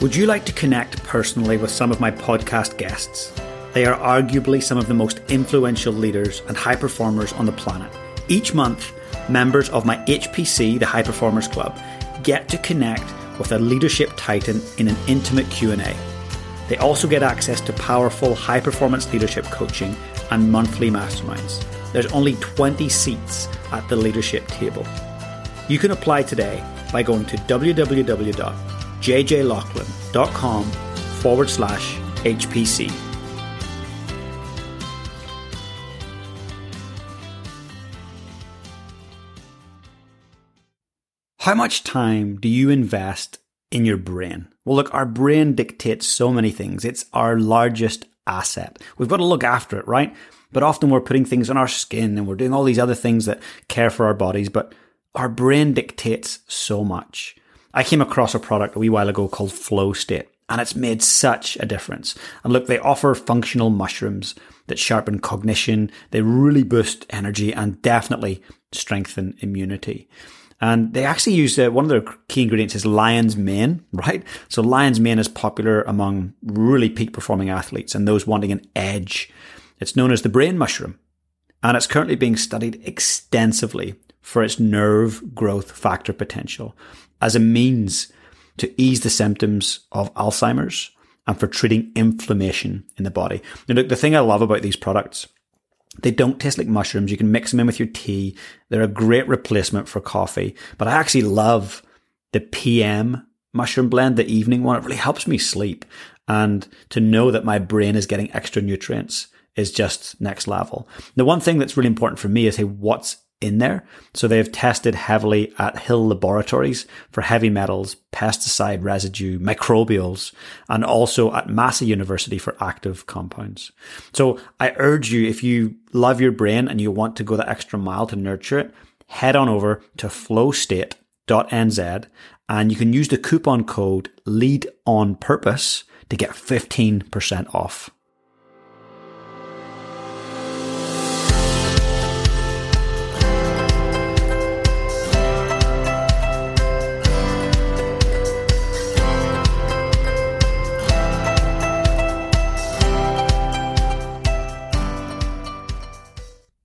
Would you like to connect personally with some of my podcast guests? They are arguably some of the most influential leaders and high performers on the planet. Each month, members of my HPC, the High Performers Club, get to connect with a leadership titan in an intimate Q&A. They also get access to powerful high performance leadership coaching and monthly masterminds. There's only 20 seats at the leadership table. You can apply today by going to www.jjlaughlin.com forward slash HPC. How much time do you invest in your brain? Well, look, our brain dictates so many things. It's our largest asset. We've got to look after it, right? But often we're putting things on our skin and we're doing all these other things that care for our bodies, but our brain dictates so much. I came across a product a wee while ago called Flow State, and it's made such a difference. And look, they offer functional mushrooms that sharpen cognition, they really boost energy, and definitely strengthen immunity. And they actually use uh, one of their key ingredients is lion's mane, right? So lion's mane is popular among really peak performing athletes and those wanting an edge. It's known as the brain mushroom, and it's currently being studied extensively for its nerve growth factor potential as a means to ease the symptoms of Alzheimer's and for treating inflammation in the body. Now, look, the thing I love about these products they don't taste like mushrooms. You can mix them in with your tea. They're a great replacement for coffee. But I actually love the PM mushroom blend, the evening one. It really helps me sleep. And to know that my brain is getting extra nutrients is just next level. The one thing that's really important for me is hey, what's in there. So they have tested heavily at Hill Laboratories for heavy metals, pesticide residue, microbials, and also at Massey University for active compounds. So I urge you, if you love your brain and you want to go the extra mile to nurture it, head on over to flowstate.nz and you can use the coupon code lead on purpose to get 15% off.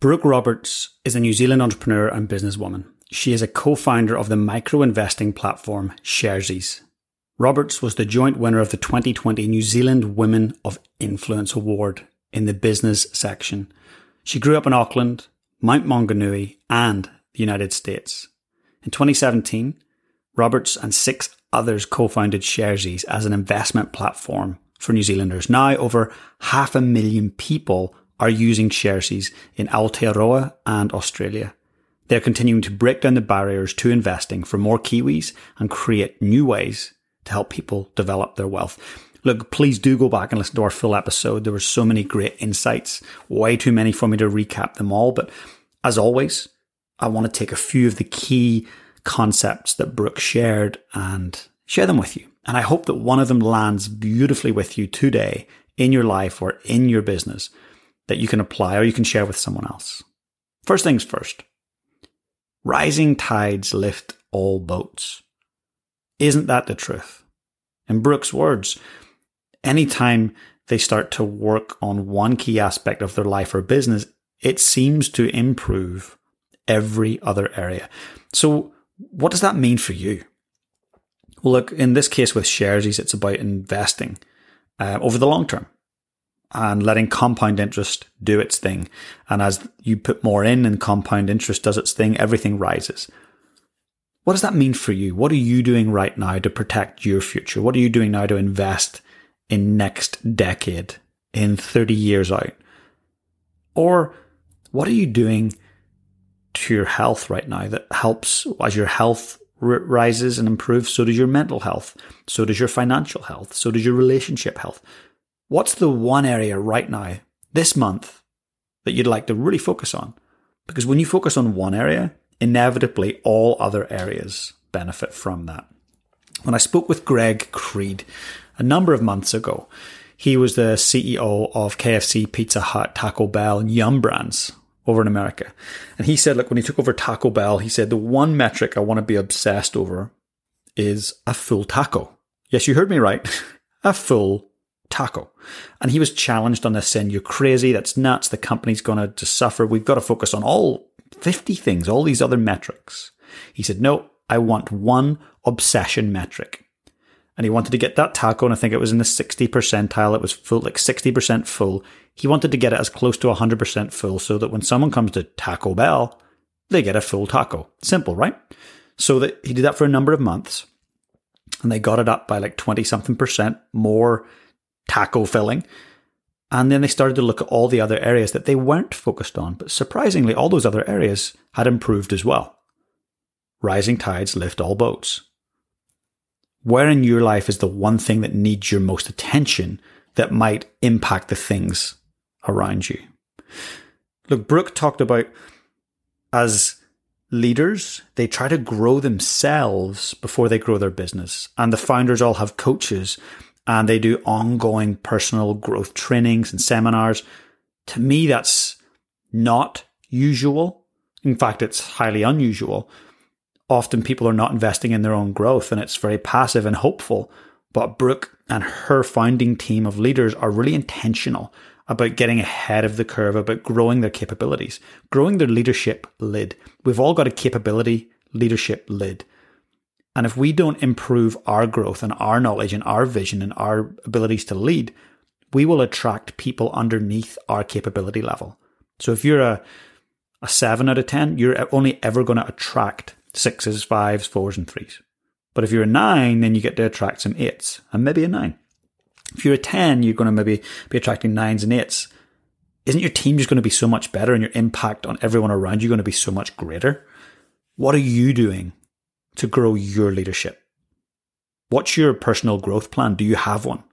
Brooke Roberts is a New Zealand entrepreneur and businesswoman. She is a co-founder of the micro investing platform Sharesies. Roberts was the joint winner of the 2020 New Zealand Women of Influence Award in the business section. She grew up in Auckland, Mount Maunganui, and the United States. In 2017, Roberts and six others co-founded Sharesies as an investment platform for New Zealanders. Now over half a million people are using Sharesies in Aotearoa and Australia. They're continuing to break down the barriers to investing for more Kiwis and create new ways to help people develop their wealth. Look, please do go back and listen to our full episode. There were so many great insights, way too many for me to recap them all. But as always, I want to take a few of the key concepts that Brooke shared and share them with you. And I hope that one of them lands beautifully with you today in your life or in your business that you can apply or you can share with someone else. First things first. Rising tides lift all boats. Isn't that the truth? In Brooke's words, anytime they start to work on one key aspect of their life or business, it seems to improve every other area. So, what does that mean for you? Well, look, in this case with Sharesies, it's about investing uh, over the long term and letting compound interest do its thing. And as you put more in and compound interest does its thing, everything rises. What does that mean for you? What are you doing right now to protect your future? What are you doing now to invest in next decade, in 30 years out? Or what are you doing to your health right now that helps as your health rises and improves? So does your mental health. So does your financial health. So does your relationship health. What's the one area right now, this month, that you'd like to really focus on? Because when you focus on one area, inevitably all other areas benefit from that. When I spoke with Greg Creed a number of months ago, he was the CEO of KFC, Pizza Hut, Taco Bell, and Yum Brands over in America. And he said, look, when he took over Taco Bell, he said, the one metric I want to be obsessed over is a full taco. Yes, you heard me right. a full taco. And he was challenged on this saying, You're crazy. That's nuts. The company's going to suffer. We've got to focus on all 50 things, all these other metrics. He said, No, I want one obsession metric. And he wanted to get that taco, and I think it was in the 60 percentile. It was full, like 60% full. He wanted to get it as close to 100% full so that when someone comes to Taco Bell, they get a full taco. Simple, right? So that he did that for a number of months and they got it up by like 20 something percent more taco filling. And then they started to look at all the other areas that they weren't focused on. But surprisingly, all those other areas had improved as well. Rising tides lift all boats. Where in your life is the one thing that needs your most attention that might impact the things around you? Look, Brooke talked about as leaders, they try to grow themselves before they grow their business. And the founders all have coaches and they do ongoing personal growth trainings and seminars. To me, that's not usual. In fact, it's highly unusual. Often people are not investing in their own growth and it's very passive and hopeful. But Brooke and her founding team of leaders are really intentional about getting ahead of the curve, about growing their capabilities, growing their leadership lid. We've all got a capability leadership lid. And if we don't improve our growth and our knowledge and our vision and our abilities to lead, we will attract people underneath our capability level. So if you're a, a seven out of 10, you're only ever going to attract sixes, fives, fours, and threes. But if you're a nine, then you get to attract some eights and maybe a nine. If you're a 10, you're going to maybe be attracting nines and eights. Isn't your team just going to be so much better and your impact on everyone around you going to be so much greater? What are you doing to grow your leadership? What's your personal growth plan? Do you have one?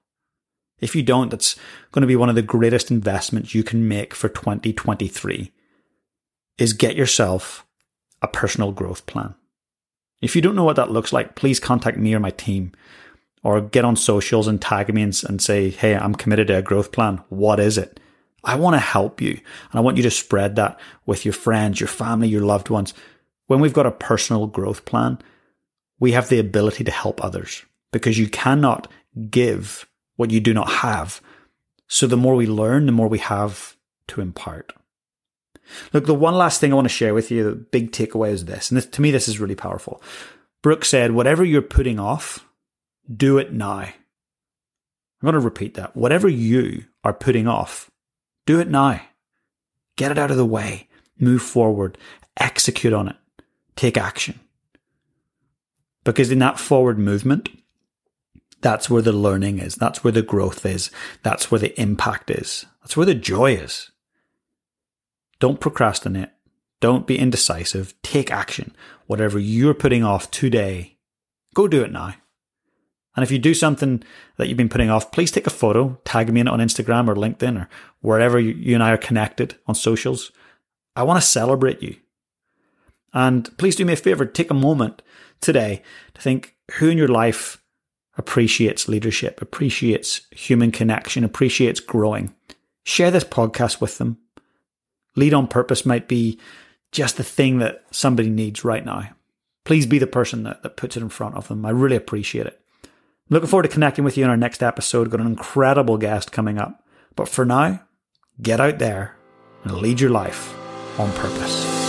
If you don't, that's going to be one of the greatest investments you can make for 2023 is get yourself a personal growth plan. If you don't know what that looks like, please contact me or my team or get on socials and tag me and, and say, Hey, I'm committed to a growth plan. What is it? I want to help you. And I want you to spread that with your friends, your family, your loved ones. When we've got a personal growth plan, we have the ability to help others because you cannot give what you do not have. So the more we learn, the more we have to impart. Look, the one last thing I want to share with you, the big takeaway is this, and this, to me, this is really powerful. Brooke said, whatever you're putting off, do it now. I'm going to repeat that. Whatever you are putting off, do it now. Get it out of the way. Move forward. Execute on it. Take action. Because in that forward movement, that's where the learning is. That's where the growth is. That's where the impact is. That's where the joy is. Don't procrastinate. Don't be indecisive. Take action. Whatever you're putting off today, go do it now. And if you do something that you've been putting off, please take a photo, tag me in it on Instagram or LinkedIn or wherever you, you and I are connected on socials. I want to celebrate you. And please do me a favor, take a moment today to think who in your life appreciates leadership, appreciates human connection, appreciates growing. Share this podcast with them. Lead on purpose might be just the thing that somebody needs right now. Please be the person that, that puts it in front of them. I really appreciate it. I'm Looking forward to connecting with you in our next episode. Got an incredible guest coming up. But for now, get out there and lead your life on purpose.